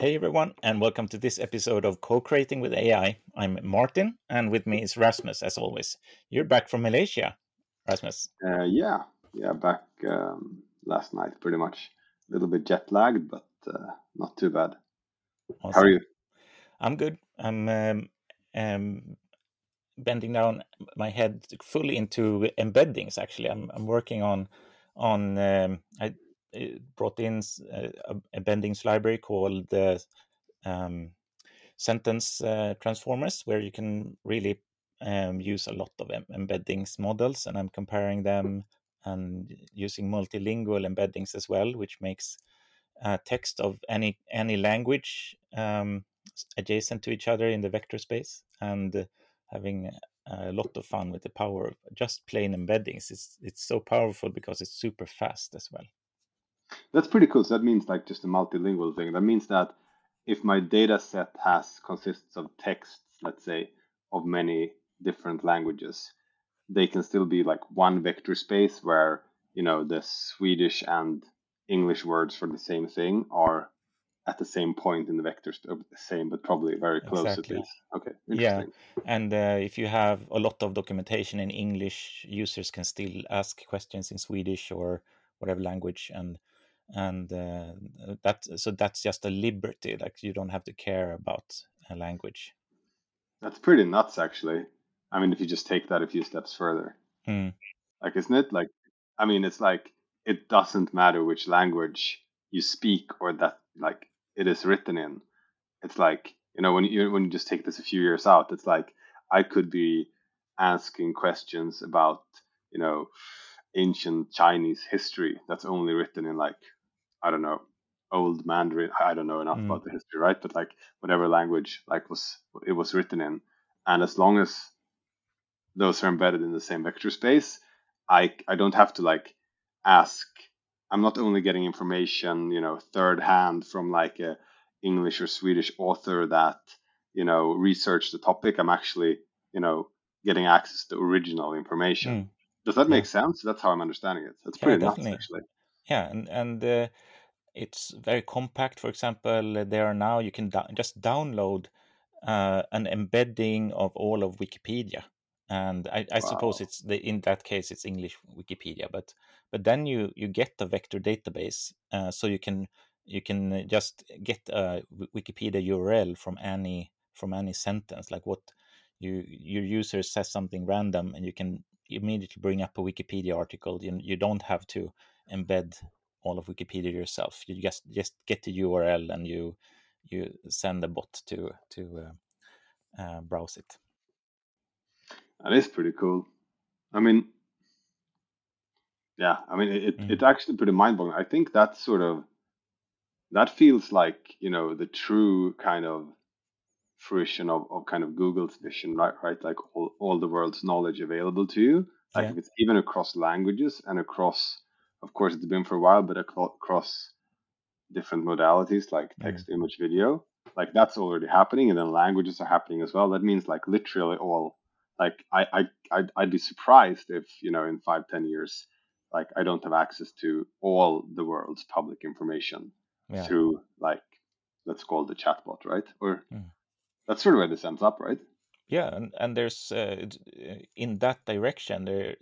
Hey everyone, and welcome to this episode of Co-Creating with AI. I'm Martin, and with me is Rasmus, as always. You're back from Malaysia, Rasmus. Uh, yeah, yeah, back um, last night, pretty much. A little bit jet lagged, but uh, not too bad. Awesome. How are you? I'm good. I'm um, um, bending down my head fully into embeddings. Actually, I'm I'm working on on um, I brought in uh, a embeddings library called the um, sentence uh, transformers, where you can really um, use a lot of em- embeddings models, and I'm comparing them and using multilingual embeddings as well, which makes uh, text of any any language um, adjacent to each other in the vector space, and having a lot of fun with the power of just plain embeddings. It's it's so powerful because it's super fast as well. That's pretty cool. So that means like just a multilingual thing. That means that if my data set has consists of texts, let's say, of many different languages, they can still be like one vector space where, you know, the Swedish and English words for the same thing are at the same point in the vectors the same, but probably very close exactly. at least. Okay. Yeah. And uh, if you have a lot of documentation in English, users can still ask questions in Swedish or whatever language. And and uh, that so that's just a liberty like you don't have to care about a language. That's pretty nuts actually. I mean if you just take that a few steps further. Mm. like isn't it like i mean it's like it doesn't matter which language you speak or that like it is written in. It's like you know when you when you just take this a few years out it's like i could be asking questions about you know ancient chinese history that's only written in like I don't know, old Mandarin. I don't know enough mm. about the history, right? But like whatever language like was it was written in, and as long as those are embedded in the same vector space, I I don't have to like ask. I'm not only getting information, you know, third hand from like a English or Swedish author that you know researched the topic. I'm actually you know getting access to original information. Mm. Does that make yeah. sense? That's how I'm understanding it. That's pretty yeah, nuts, actually. Yeah, and and uh, it's very compact. For example, there are now you can just download uh, an embedding of all of Wikipedia, and I, I wow. suppose it's the in that case it's English Wikipedia, but but then you you get the vector database, uh, so you can you can just get a Wikipedia URL from any from any sentence, like what you your user says something random, and you can immediately bring up a Wikipedia article. You you don't have to embed all of Wikipedia yourself. You just just get the URL and you you send the bot to to uh, uh, browse it. That is pretty cool. I mean, yeah, I mean it, mm. it's actually pretty mind blowing. I think that's sort of that feels like you know the true kind of fruition of, of kind of Google's vision, right? Right, like all, all the world's knowledge available to you. Like yeah. if it's even across languages and across of course, it's been for a while, but across different modalities like text, image, video, like that's already happening, and then languages are happening as well. That means like literally all. Like I I I'd, I'd be surprised if you know in five ten years, like I don't have access to all the world's public information yeah. through like let's call the chatbot, right? Or mm. that's sort of where this ends up, right? Yeah, and and there's uh, in that direction there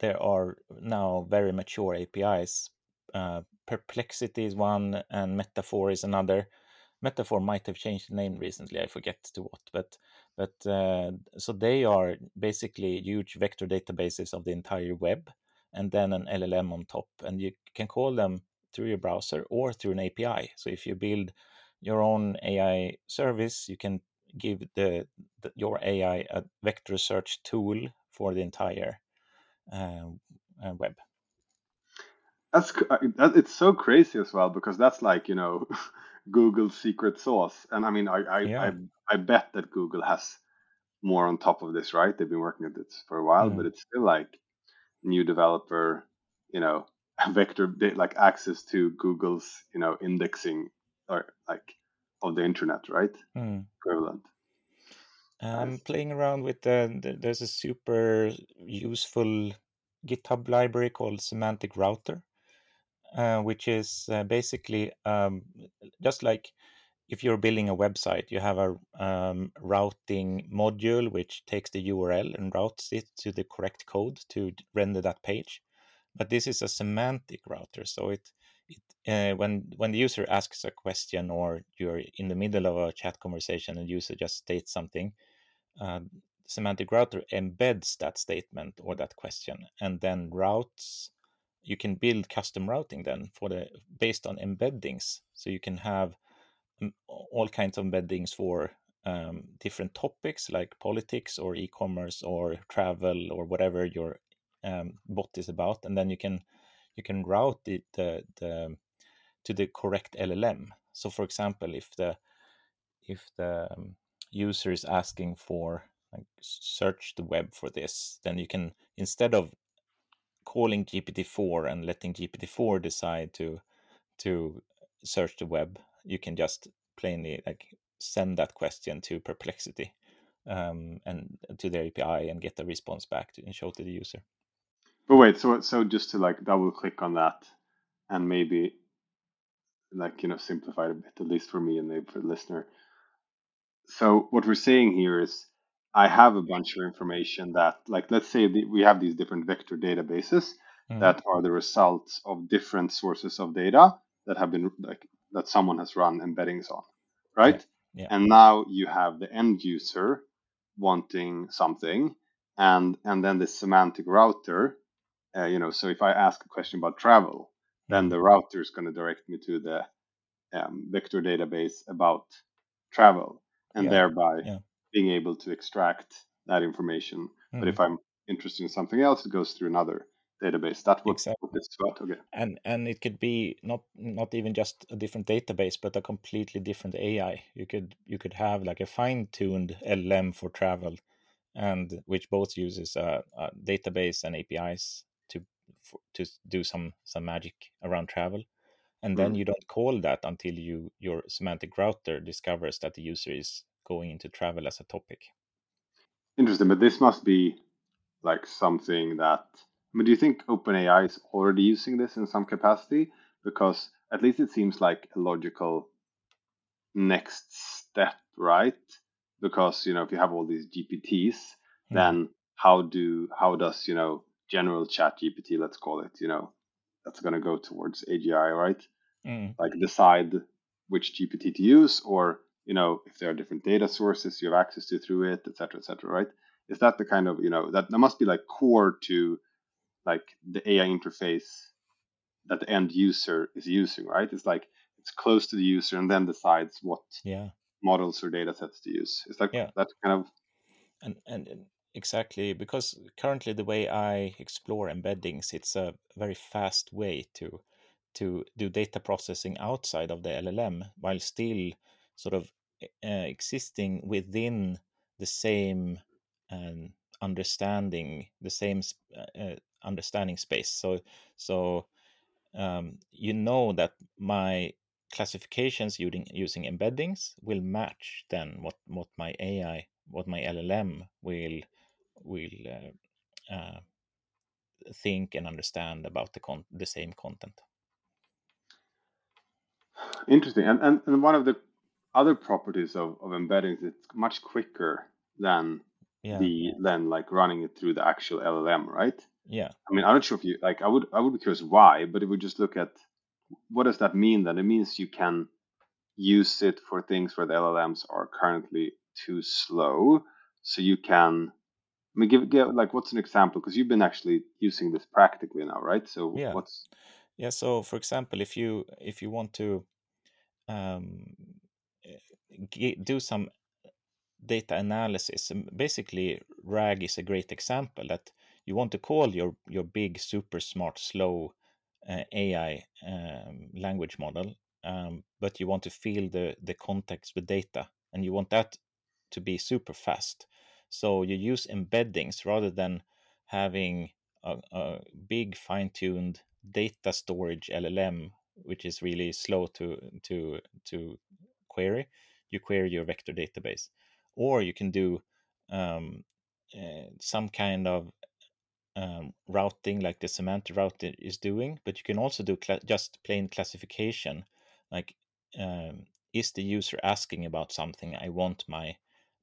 there are now very mature APIs. Uh, Perplexity is one, and Metaphor is another. Metaphor might have changed the name recently. I forget to what, but but uh, so they are basically huge vector databases of the entire web, and then an LLM on top, and you can call them through your browser or through an API. So if you build your own AI service, you can give the, the your AI a vector search tool for the entire web. That's that, it's so crazy as well because that's like you know Google's secret sauce, and I mean I I, yeah. I I bet that Google has more on top of this, right? They've been working at this for a while, mm. but it's still like new developer, you know, vector like access to Google's you know indexing or like of the internet, right? Mm. Equivalent. I'm playing around with the, there's a super useful GitHub library called Semantic Router, uh, which is uh, basically um, just like if you're building a website, you have a um, routing module which takes the URL and routes it to the correct code to render that page. But this is a semantic router, so it uh, when when the user asks a question or you're in the middle of a chat conversation and the user just states something, uh, semantic router embeds that statement or that question and then routes you can build custom routing then for the based on embeddings. So you can have um, all kinds of embeddings for um, different topics like politics or e-commerce or travel or whatever your um, bot is about. And then you can you can route it the, the to the correct llm so for example if the if the um, user is asking for like search the web for this then you can instead of calling GPT-4 and letting GPT-4 decide to to search the web, you can just plainly like send that question to Perplexity um, and to their API and get the response back to, and show to the user. But wait, so so just to like double click on that and maybe like you know simplified a bit, at least for me and maybe for the listener. So what we're saying here is I have a bunch of information that, like, let's say the, we have these different vector databases mm. that are the results of different sources of data that have been like that someone has run embeddings on, right? Yeah. Yeah. And now you have the end user wanting something, and and then the semantic router, uh, you know. So if I ask a question about travel. Then the router is going to direct me to the um, vector database about travel, and yeah. thereby being able to extract that information. Mm-hmm. But if I'm interested in something else, it goes through another database. That's what, exactly. what this is about. Okay. And and it could be not not even just a different database, but a completely different AI. You could you could have like a fine tuned LM for travel, and which both uses a, a database and APIs for, to do some some magic around travel. And then mm. you don't call that until you your semantic router discovers that the user is going into travel as a topic. Interesting, but this must be like something that I mean, do you think OpenAI is already using this in some capacity? Because at least it seems like a logical next step, right? Because you know, if you have all these GPTs, mm. then how do how does you know general chat GPT, let's call it, you know, that's going to go towards AGI, right? Mm. Like decide which GPT to use, or you know, if there are different data sources you have access to through it, et cetera, et cetera, right? Is that the kind of, you know, that, that must be like core to like the AI interface that the end user is using, right? It's like it's close to the user and then decides what yeah. models or data sets to use. It's like yeah. that kind of and and exactly because currently the way I explore embeddings, it's a very fast way to to do data processing outside of the LLM while still sort of uh, existing within the same um, understanding, the same uh, uh, understanding space. So, so um, you know that my classifications using using embeddings will match then what what my AI, what my LLM will will uh, uh, think and understand about the con- the same content. Interesting, and, and and one of the other properties of, of embeddings, it's much quicker than yeah. the than like running it through the actual LLM, right? Yeah. I mean, I'm not sure if you like. I would I would be curious why, but if we just look at what does that mean? Then it means you can use it for things where the LLMs are currently too slow. So you can. I mean, give, give like what's an example? Because you've been actually using this practically now, right? So yeah. what's yeah. So for example, if you if you want to um, do some data analysis. Basically, RAG is a great example that you want to call your your big, super smart, slow uh, AI um, language model, um, but you want to fill the the context with data, and you want that to be super fast. So you use embeddings rather than having a, a big, fine-tuned data storage LLM, which is really slow to to to query. You query your vector database, or you can do um, uh, some kind of um, routing like the semantic router is doing, but you can also do just plain classification, like um, is the user asking about something? I want my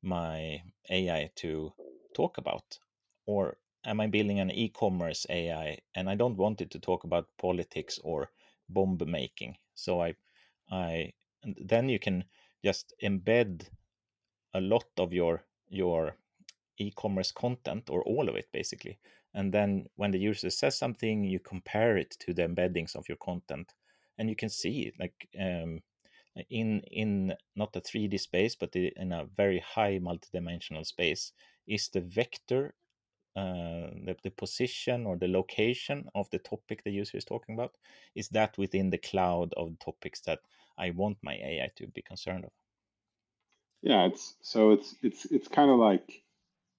my AI to talk about, or am I building an e-commerce AI and I don't want it to talk about politics or bomb making? So I I then you can just embed a lot of your your e-commerce content or all of it basically. And then when the user says something you compare it to the embeddings of your content. And you can see like um, in in not a 3d space but in a very high multidimensional space is the vector uh, the, the position or the location of the topic the user is talking about is that within the cloud of topics that i want my ai to be concerned of yeah it's so it's it's it's kind of like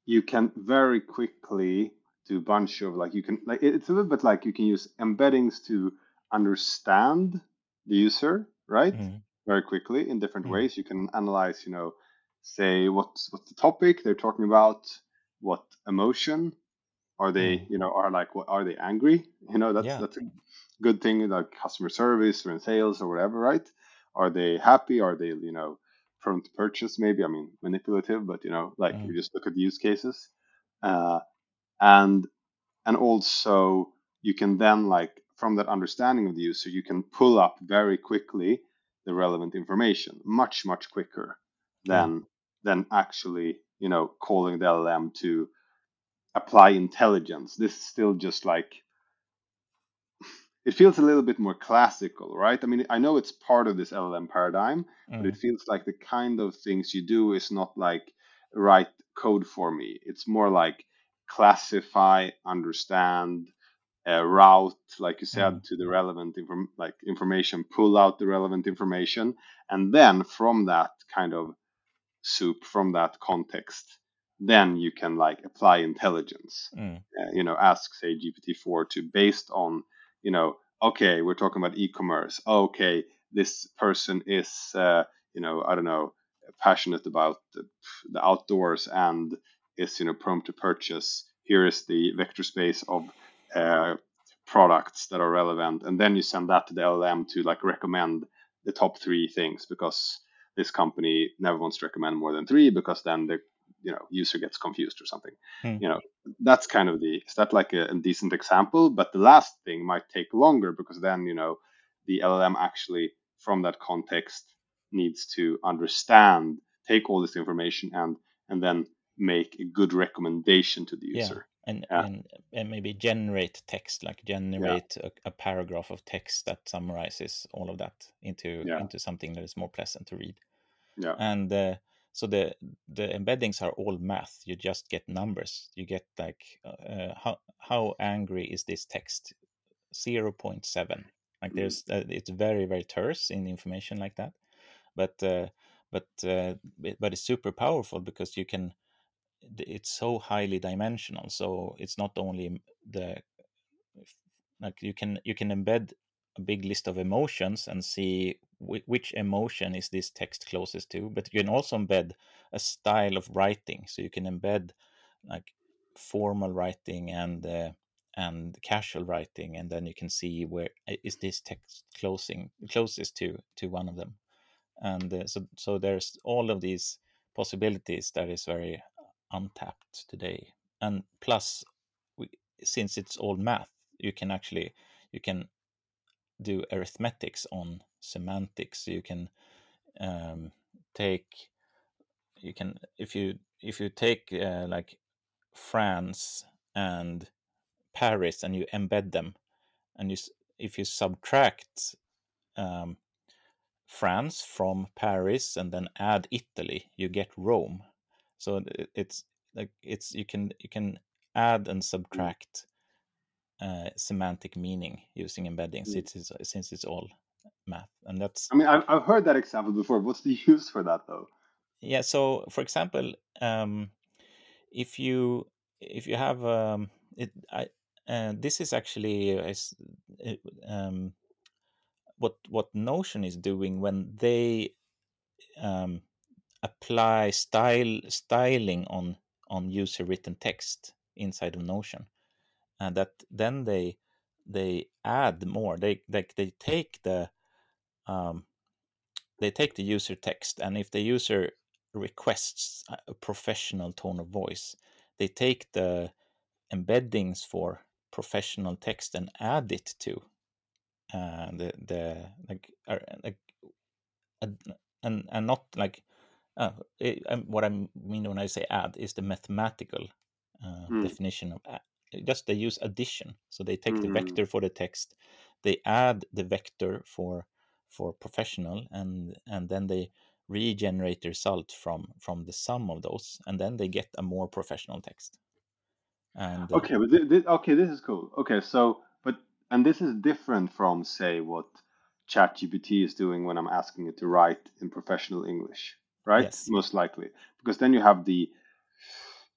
you can very quickly do a bunch of like you can like it's a little bit like you can use embeddings to understand the user right mm. Very quickly in different mm. ways you can analyze you know say what's what's the topic they're talking about what emotion are they mm. you know are like what are they angry you know that's yeah. that's a good thing like customer service or in sales or whatever right are they happy are they you know prone to purchase maybe i mean manipulative but you know like mm. you just look at the use cases uh, and and also you can then like from that understanding of the user you can pull up very quickly the relevant information much much quicker than than actually you know calling the llm to apply intelligence this is still just like it feels a little bit more classical right i mean i know it's part of this llm paradigm mm. but it mm. feels like the kind of things you do is not like write code for me it's more like classify, understand, uh, route, like you said, mm. to the relevant inform- like information, pull out the relevant information, and then from that kind of soup, from that context, then you can like apply intelligence. Mm. Uh, you know, ask say GPT-4 to based on you know, okay, we're talking about e-commerce. Okay, this person is uh, you know, I don't know, passionate about the, the outdoors and is you know prone to purchase. Here is the vector space of uh, products that are relevant, and then you send that to the LLM to like recommend the top three things because this company never wants to recommend more than three because then the you know user gets confused or something. Hmm. You know that's kind of the is that like a, a decent example? But the last thing might take longer because then you know the LLM actually from that context needs to understand take all this information and and then make a good recommendation to the user. Yeah. And, yeah. and and maybe generate text, like generate yeah. a, a, paragraph of text that summarizes all of that into into something that is more pleasant to read. Yeah. And uh, so the the embeddings are all math. You just get numbers. You get like uh, how how angry is this text? Zero point seven. Like mm. there's uh, it's very very terse in information like that, but uh, but uh, but it's super powerful because you can it's so highly dimensional so it's not only the like you can you can embed a big list of emotions and see which emotion is this text closest to but you can also embed a style of writing. So you can embed like formal writing and uh, and casual writing and then you can see where is this text closing closest to to one of them. And uh, so so there's all of these possibilities that is very untapped today. And plus, we, since it's all math, you can actually you can do arithmetics on semantics. You can um, take you can if you if you take uh, like France and Paris and you embed them, and you if you subtract um, France from Paris and then add Italy, you get Rome so it's like it's you can you can add and mm. subtract uh, semantic meaning using embeddings mm. it's, since it's all math and that's i mean I've, I've heard that example before what's the use for that though yeah so for example um, if you if you have um, it I, uh, this is actually uh, um, what what notion is doing when they um, apply style styling on on user written text inside of Notion, and that then they they add more. They like they take the um, they take the user text, and if the user requests a professional tone of voice, they take the embeddings for professional text and add it to uh, the the like uh, like and and not like uh, it, um, what I mean when I say add is the mathematical uh, mm. definition of add. just they use addition. So they take mm. the vector for the text, they add the vector for for professional, and and then they regenerate the result from from the sum of those, and then they get a more professional text. And uh, okay, but th- th- okay, this is cool. Okay, so but and this is different from say what ChatGPT is doing when I'm asking it to write in professional English, right? Yes. Most likely, because then you have the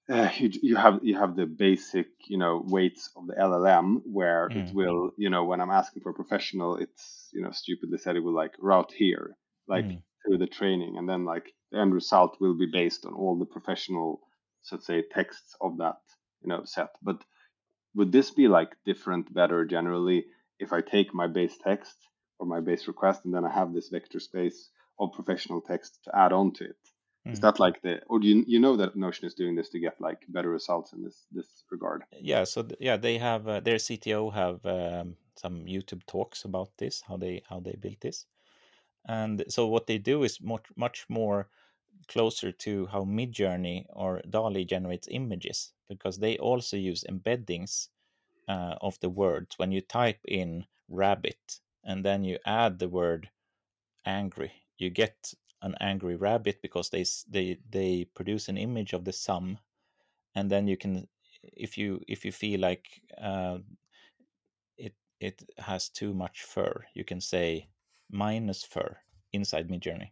uh, you, you have you have the basic you know weights of the LLM where mm. it will you know when I'm asking for a professional, it's you know stupidly said it will like route here like mm. through the training, and then like the end result will be based on all the professional, so to say, texts of that you know set. But would this be like different, better generally if I take my base text or my base request, and then I have this vector space of professional text to add on to it. Mm. Is that like the, or do you you know that Notion is doing this to get like better results in this this regard? Yeah, so th- yeah, they have uh, their CTO have um, some YouTube talks about this, how they how they built this, and so what they do is much much more closer to how Midjourney or DALL-E generates images because they also use embeddings uh, of the words when you type in rabbit and then you add the word angry you get an angry rabbit because they they they produce an image of the sum and then you can if you if you feel like uh, it it has too much fur you can say minus fur inside midjourney.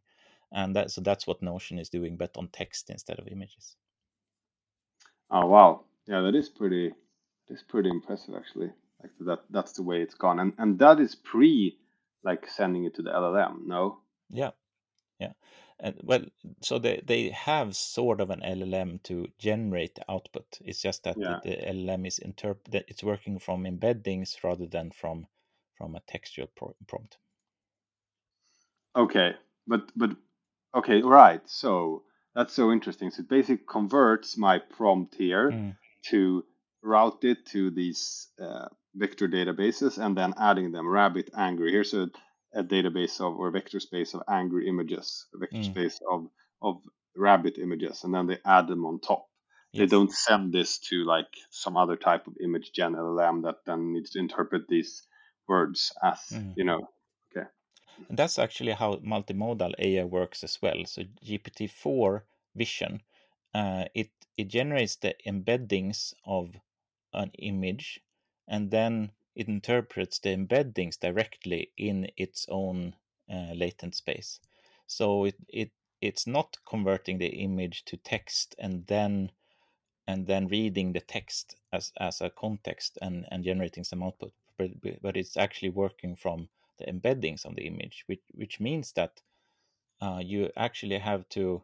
And that so that's what notion is doing but on text instead of images. Oh wow. Yeah that is pretty that is pretty impressive actually. Like that that's the way it's gone. And and that is pre like sending it to the llm no yeah yeah and well so they they have sort of an llm to generate the output it's just that yeah. the, llm is interpret it's working from embeddings rather than from from a textual pro- prompt okay but but okay right so that's so interesting so it basically converts my prompt here mm. to route it to these uh, vector databases and then adding them rabbit angry here. a, a database of or vector space of angry images a vector mm. space of of rabbit images and then they add them on top yes. they don't send this to like some other type of image gen llm that then needs to interpret these words as mm. you know okay and that's actually how multimodal ai works as well so gpt-4 vision uh, it it generates the embeddings of an image and then it interprets the embeddings directly in its own uh, latent space. So it, it it's not converting the image to text and then and then reading the text as, as a context and, and generating some output, but, but it's actually working from the embeddings of the image, which which means that uh, you actually have to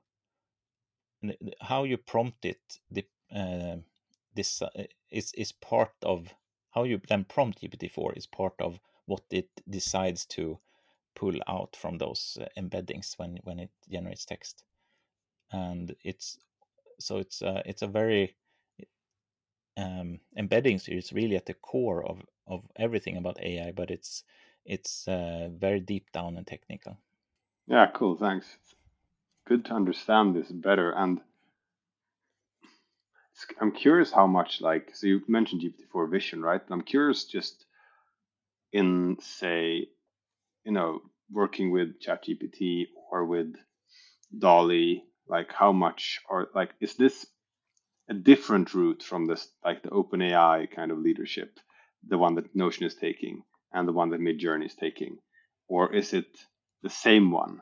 how you prompt it. The uh, this uh, is is part of how you then prompt GPT-4 is part of what it decides to pull out from those uh, embeddings when when it generates text, and it's so it's uh, it's a very um, embeddings is really at the core of of everything about AI, but it's it's uh, very deep down and technical. Yeah, cool. Thanks. Good to understand this better, and I'm curious how much like so you mentioned GPT-4 Vision, right? I'm curious just in say, you know, working with ChatGPT or with DALL-E, like how much or like is this a different route from this like the OpenAI kind of leadership, the one that Notion is taking and the one that Midjourney is taking, or is it the same one?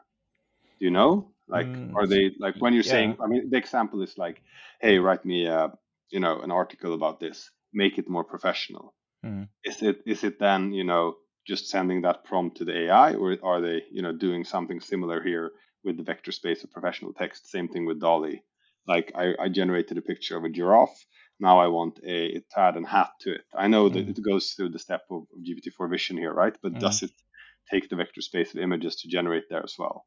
Do you know? Like, mm, are they like when you're yeah. saying? I mean, the example is like, hey, write me, a, you know, an article about this. Make it more professional. Mm. Is it is it then you know just sending that prompt to the AI, or are they you know doing something similar here with the vector space of professional text? Same thing with DALL-E. Like I, I generated a picture of a giraffe. Now I want a, a tad and hat to it. I know that mm. it goes through the step of, of GPT-4 Vision here, right? But mm. does it take the vector space of images to generate there as well?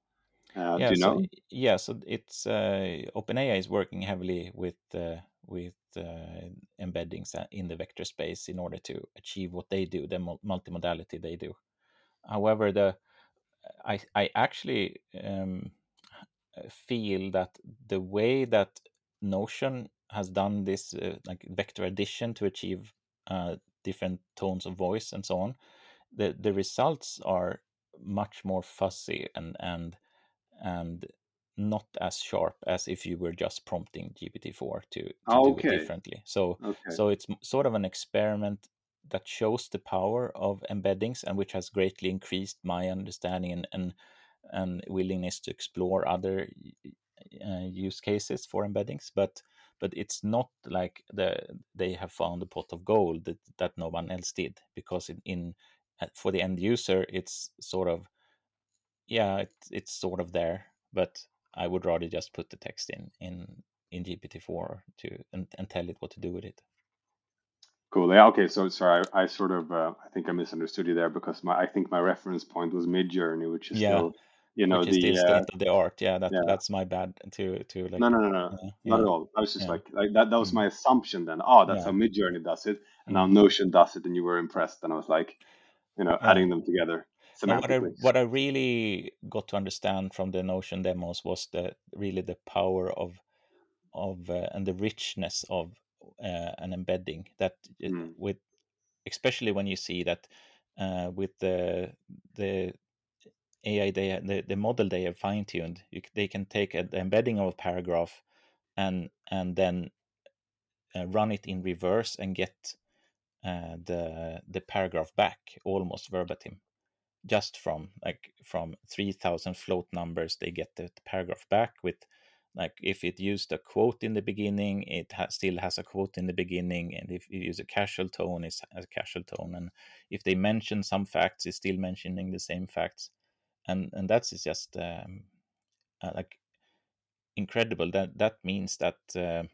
Uh, yeah, do you so yeah, so it's uh, OpenAI is working heavily with uh, with uh, embeddings in the vector space in order to achieve what they do, the multimodality they do. However, the I I actually um, feel that the way that Notion has done this uh, like vector addition to achieve uh, different tones of voice and so on, the the results are much more fuzzy and and and not as sharp as if you were just prompting GPT-4 to to Oh, do it okay. differently. So Okay. so it's sort of an experiment that shows the power of embeddings and which has greatly increased my understanding and and, and willingness to explore other uh, use cases for embeddings but but it's not like the they have found a pot of gold that, that no one else did because in, in uh, for the end user it's sort of yeah it, it's sort of there but i would rather just put the text in in in gpt-4 to and, and tell it what to do with it Cool. Yeah. Okay. So sorry, I, I sort of uh, I think I misunderstood you there because my I think my reference point was Midjourney, which is yeah still you know which the still uh, state of the art yeah that yeah that's my bad to to like no no no no uh, not at all. I was just yeah like like that that was mm, my assumption then. Oh, that's how Midjourney does it, and now mm, Notion does it, and you were impressed, and I was like, you know, adding them together no what i what i really got to understand from the notion demos was the really the power of of uh, and the richness of uh, an embedding that Mm. with especially when you see that uh, with the the AI they the, the model they have fine tuned they can take a, the embedding of a paragraph and and then uh, run it in reverse and get uh, the the paragraph back almost verbatim just from like from 3000 float numbers they get the, paragraph back with like if it used a quote in the beginning it ha- still has a quote in the beginning and if you use a casual tone it's a casual tone and if they mention some facts it's still mentioning the same facts and and that's just um, uh, like incredible. That that means that uh,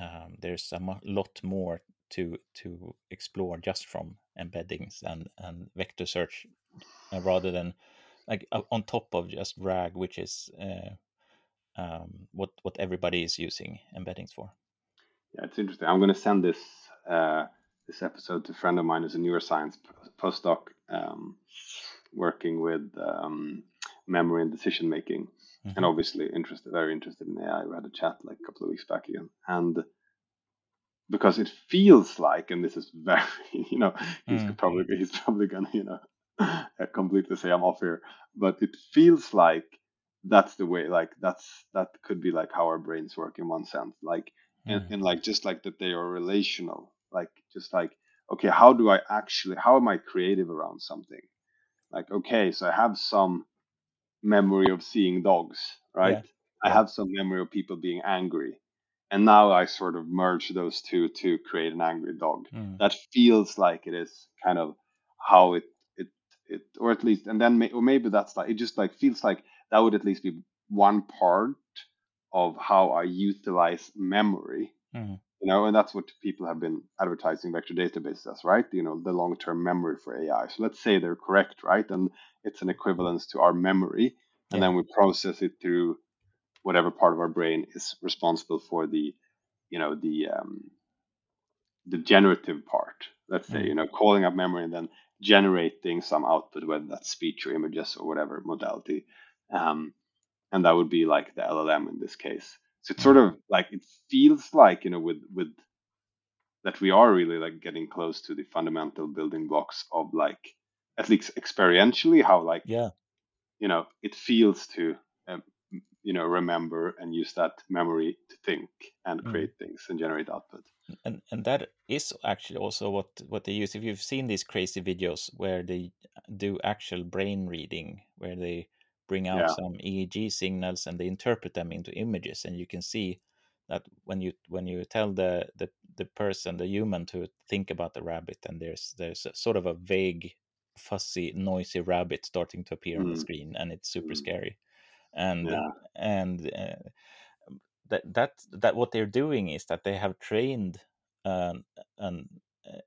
um, there's a lot more to to explore just from embeddings and and vector search uh, rather than like on top of just RAG, which is uh, um, what what everybody is using embeddings for. Yeah, it's interesting. I'm going to send this uh, this episode to a friend of mine who's a neuroscience postdoc um, working with um, memory and decision making, Mhm. and obviously interested, very interested in AI. We had a chat like a couple of weeks back again, and because it feels like, and this is very, you know, he's Mm. probably he's probably gonna, you know, completely say I'm off here, but it feels like that's the way, like that's that could be like how our brains work in one sense, like and, Mm. and like just like that they are relational, like just like okay, how do I actually, how am I creative around something? Like okay, so I have some memory of seeing dogs, right? Yeah, I have some memory of people being angry. And now I sort of merge those two to create an angry dog. Mm. That feels like it is kind of how it it it or at least and then may, or maybe that's like it just like feels like that would at least be one part of how I utilize memory. Mm. You know, and that's what people have been advertising vector databases as, right? You know, the long-term memory for AI. So let's say they're correct, right? And it's an equivalence to our memory, and Yeah. then we process it through whatever part of our brain is responsible for the, you know, the um, the generative part. Let's say, Mm. you know, calling up memory and then generating some output, whether that's speech or images or whatever modality. Um, and that would be like the LLM in this case. So it's sort of like it feels like you know with with that we are really like getting close to the fundamental building blocks of like at least experientially how like Yeah. you know it feels to you know remember and use that memory to think and Mm. create things and generate output. and and that is actually also what what they use if you've seen these crazy videos where they do actual brain reading where they bring out Yeah. some eeg signals and they interpret them into images and you can see that when you when you tell the the, the person the human to think about the rabbit and there's there's a, sort of a vague fuzzy noisy rabbit starting to appear on the Mm. screen and it's super Mm. scary and Yeah. and uh, that that that what they're doing is that they have trained um, an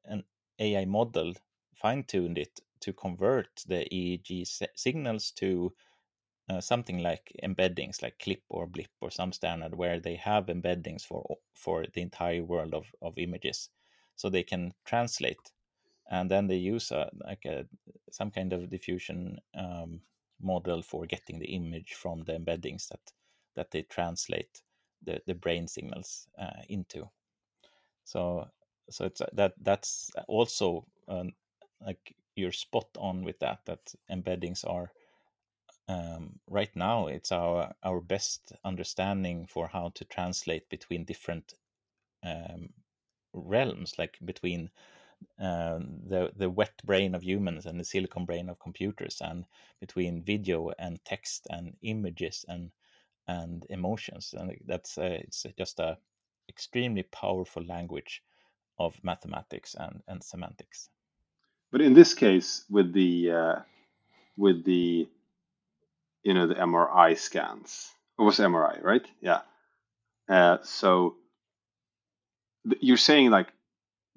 an AI model, fine tuned it to convert the EEG si- signals to uh, something like embeddings, like Clip or Blip or some standard, where they have embeddings for for the entire world of, of images, so they can translate, and then they use a like a some kind of diffusion um, model for getting the image from the embeddings that that they translate the the brain signals uh, into. So so it's that that's also um, like you're spot on with that that embeddings are um, right now it's our our best understanding for how to translate between different um, realms like between uh, the the wet brain of humans and the silicon brain of computers and between video and text and images and and emotions and that's uh, it's just a extremely powerful language of mathematics and, and semantics but in this case with the uh, with the you know the MRI scans. It was MRI, right? Yeah. Uh, so you're saying like,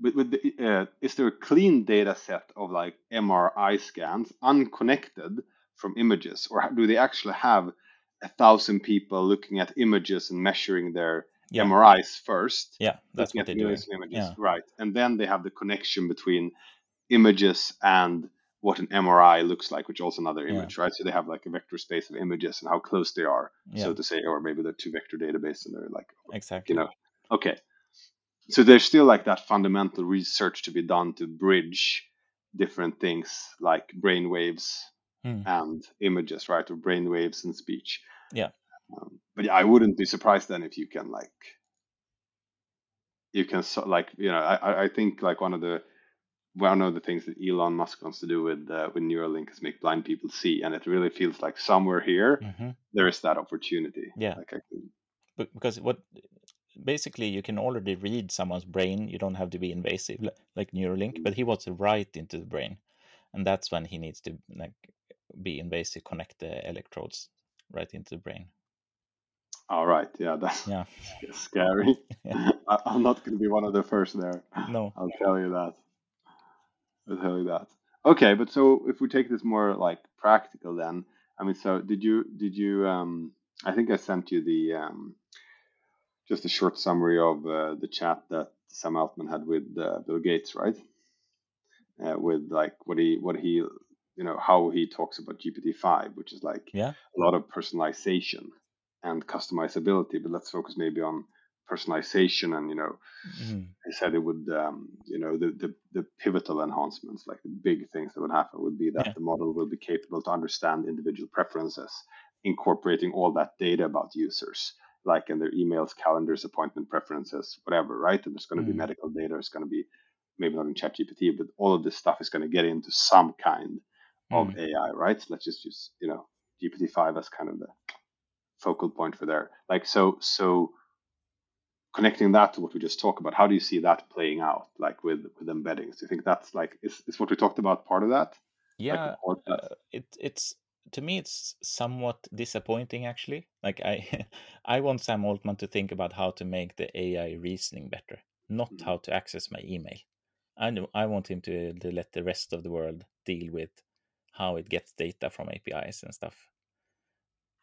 with, with the, uh, is there a clean data set of like MRI scans unconnected from images, or do they actually have a thousand people looking at images and measuring their yeah. MRIs first? Yeah, that's what they do. Images, yeah. right? And then they have the connection between images and what an MRI looks like, which also another image, yeah. right? So they have like a vector space of images and how close they are, yeah. so to say, or maybe they're two vector database and they're like exactly, you know, okay. So there's still like that fundamental research to be done to bridge different things like brain waves hmm. and images, right? Or brain waves and speech. Yeah. Um, but yeah, I wouldn't be surprised then if you can like, you can so, like, you know, I, I think like one of the one of the things that Elon Musk wants to do with uh, with Neuralink is make blind people see, and it really feels like somewhere here mm-hmm. there is that opportunity. Yeah, like can... but because what basically you can already read someone's brain. You don't have to be invasive like Neuralink, but he wants to write into the brain, and that's when he needs to like be invasive, connect the electrodes right into the brain. All right, yeah, that's yeah. scary. yeah. I, I'm not going to be one of the first there. No, I'll tell you that. I'll tell you that. Okay, but so if we take this more like practical, then I mean, so did you did you? Um, I think I sent you the um, just a short summary of uh, the chat that Sam Altman had with uh, Bill Gates, right? Uh, with like what he what he you know how he talks about GPT five, which is like yeah. a lot of personalization and customizability. But let's focus maybe on personalization and you know mm-hmm. I said it would um, you know the, the, the pivotal enhancements like the big things that would happen would be that yeah. the model will be capable to understand individual preferences incorporating all that data about users like in their emails calendars appointment preferences whatever right and there's going to mm-hmm. be medical data it's going to be maybe not in chat gpt but all of this stuff is going to get into some kind of mm-hmm. ai right so let's just use you know gpt-5 as kind of the focal point for there like so so connecting that to what we just talked about, how do you see that playing out, like with with embeddings? Do you think that's like is is what we talked about part of that? Yeah, like uh, it it's to me it's somewhat disappointing actually. Like I I want Sam Altman to think about how to make the AI reasoning better, not mm-hmm. how to access my email. I know, I want him to, to let the rest of the world deal with how it gets data from APIs and stuff.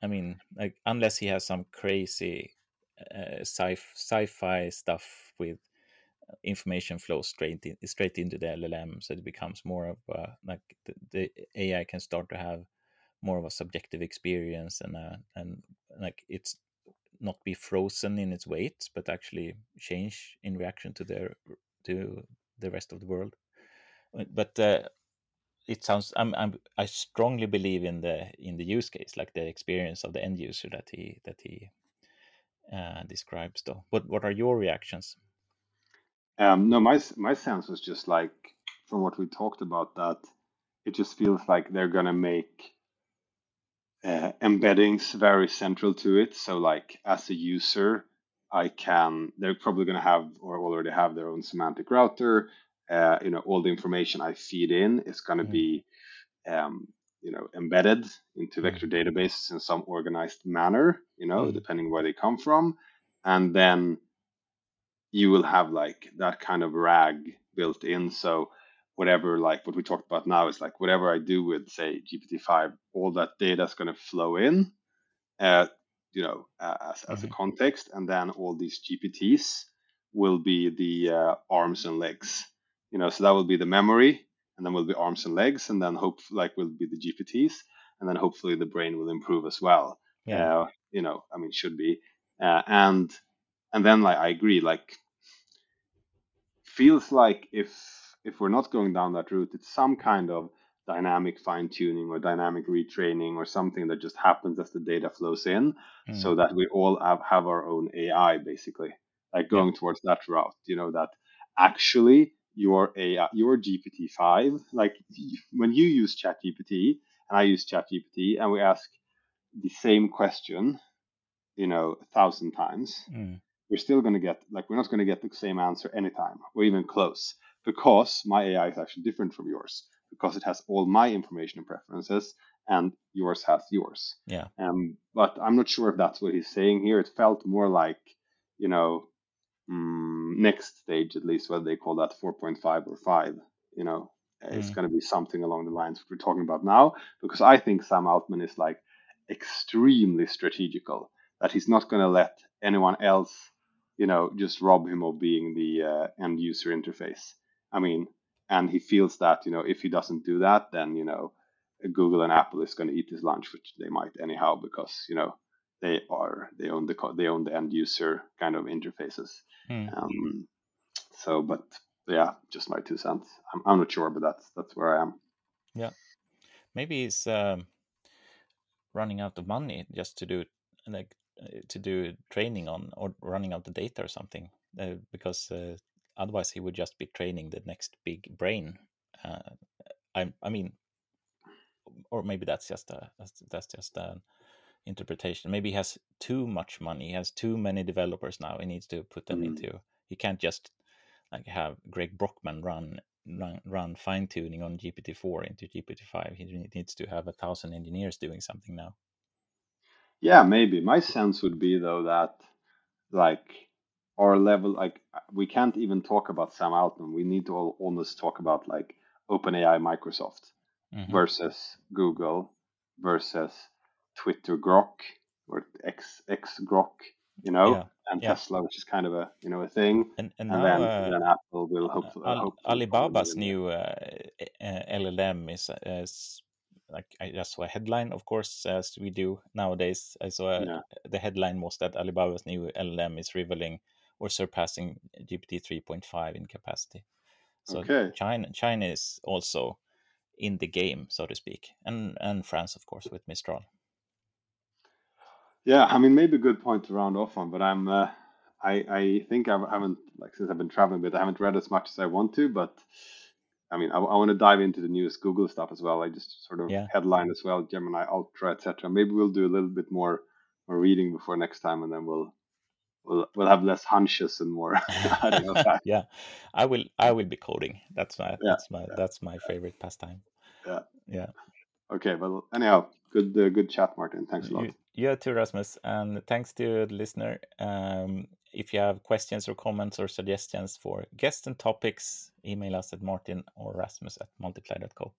I mean, like unless he has some crazy uh, sci sci-fi stuff with uh, information flows straight in, straight into the LLM, so it becomes more of a, like the, the, AI can start to have more of a subjective experience and uh, and like it's not be frozen in its weight, but actually change in reaction to the to the rest of the world. Uh, but uh, it sounds I'm, I'm I strongly believe in the in the use case, like the experience of the end user that he that he uh, describes though what what are your reactions um, no my my sense was just like from what we talked about that it just feels like they're gonna make uh, embeddings very central to it so like as a user i can they're probably going to have or already have their own semantic router uh, you know all the information i feed in is going to mm. be um, you know embedded into mm-hmm. vector databases in some organized manner you know mm. depending where they come from and then you will have like that kind of rag built in so whatever like what we talked about now is like whatever I do with say GPT-5, all that data is going to flow in, uh, you know, uh, as, as mm-hmm. a context, and then all these GPTs will be the uh, arms and legs. You know, so that will be the memory, and then will be arms and legs, and then hope like will be the GPTs, and then hopefully the brain will improve as well. Yeah. Uh, you know, I mean, should be, uh, and and then like I agree, like feels like if if we're not going down that route, it's some kind of dynamic fine tuning or dynamic retraining or something that just happens as the data flows in mm. so that we all have, have our own AI basically, like going yeah. towards that route, you know, that actually your AI, your GPT-5, like when you use ChatGPT and I use ChatGPT and we ask the same question, you know, a thousand times, mm. we're still going to get, like, we're not going to get the same answer anytime or even close because my AI is actually different from yours because it has all my information and preferences and yours has yours. Yeah. Um, but I'm not sure if that's what he's saying here. It felt more like, you know, mm, next stage at least, whether they call that 4.5 or 5, you know, mm. it's going to be something along the lines we're talking about now because I think Sam Altman is like extremely strategical that he's not going to let anyone else, you know, just rob him of being the uh, end user interface. I mean, and he feels that you know if he doesn't do that, then you know Google and Apple is going to eat his lunch, which they might anyhow because you know they are they own the they own the end user kind of interfaces. Hmm. Um, so, but yeah, just my two cents. I'm, I'm not sure, but that's that's where I am. Yeah, maybe he's um, running out of money just to do like uh, to do training on or running out the data or something uh, because uh, otherwise he would just be training the next big brain uh, I, I mean or maybe that's just a that's just an interpretation. Maybe he has too much money he has too many developers now he needs to put them mm. into he can't just like have greg brockman run run, run fine tuning on gpt-4 into gpt-5 he needs to have a thousand engineers doing something now. Yeah maybe. My sense would be though that like our level like we can't even talk about Sam Altman. We need to all almost talk about like OpenAI, Microsoft mm-hmm. versus Google versus Twitter Grok or X X Grok, you know, yeah. and yeah. Tesla, which is kind of a you know a thing. And, and, and now, then, uh, then, Apple will hopefully, Al- hopefully Alibaba's new uh, LLM is is like I just saw a headline, of course, as we do nowadays. I saw a, yeah. the headline was that Alibaba's new LLM is rivaling or surpassing GPT 3.5 in capacity. So okay. China China is also in the game, so to speak, and and France, of course, with Mistral. Yeah, I mean, maybe a good point to round off on, but I'm uh, I I think I haven't like since I've been traveling, but I haven't read as much as I want to, but. I mean, I, I want to dive into the newest Google stuff as well. I just sort of yeah. headline as well, Gemini Ultra, etc. Maybe we'll do a little bit more more reading before next time, and then we'll we'll we'll have less hunches and more. I don't know. yeah, I will. I will be coding. That's my yeah, that's my yeah. that's my favorite pastime. Yeah. Yeah. Okay, well, anyhow, good uh, good chat, Martin. Thanks a lot. You, you too, Rasmus, and thanks to the listener. Um, if you have questions or comments or suggestions for guests and topics, email us at martin or rasmus at multiply.co.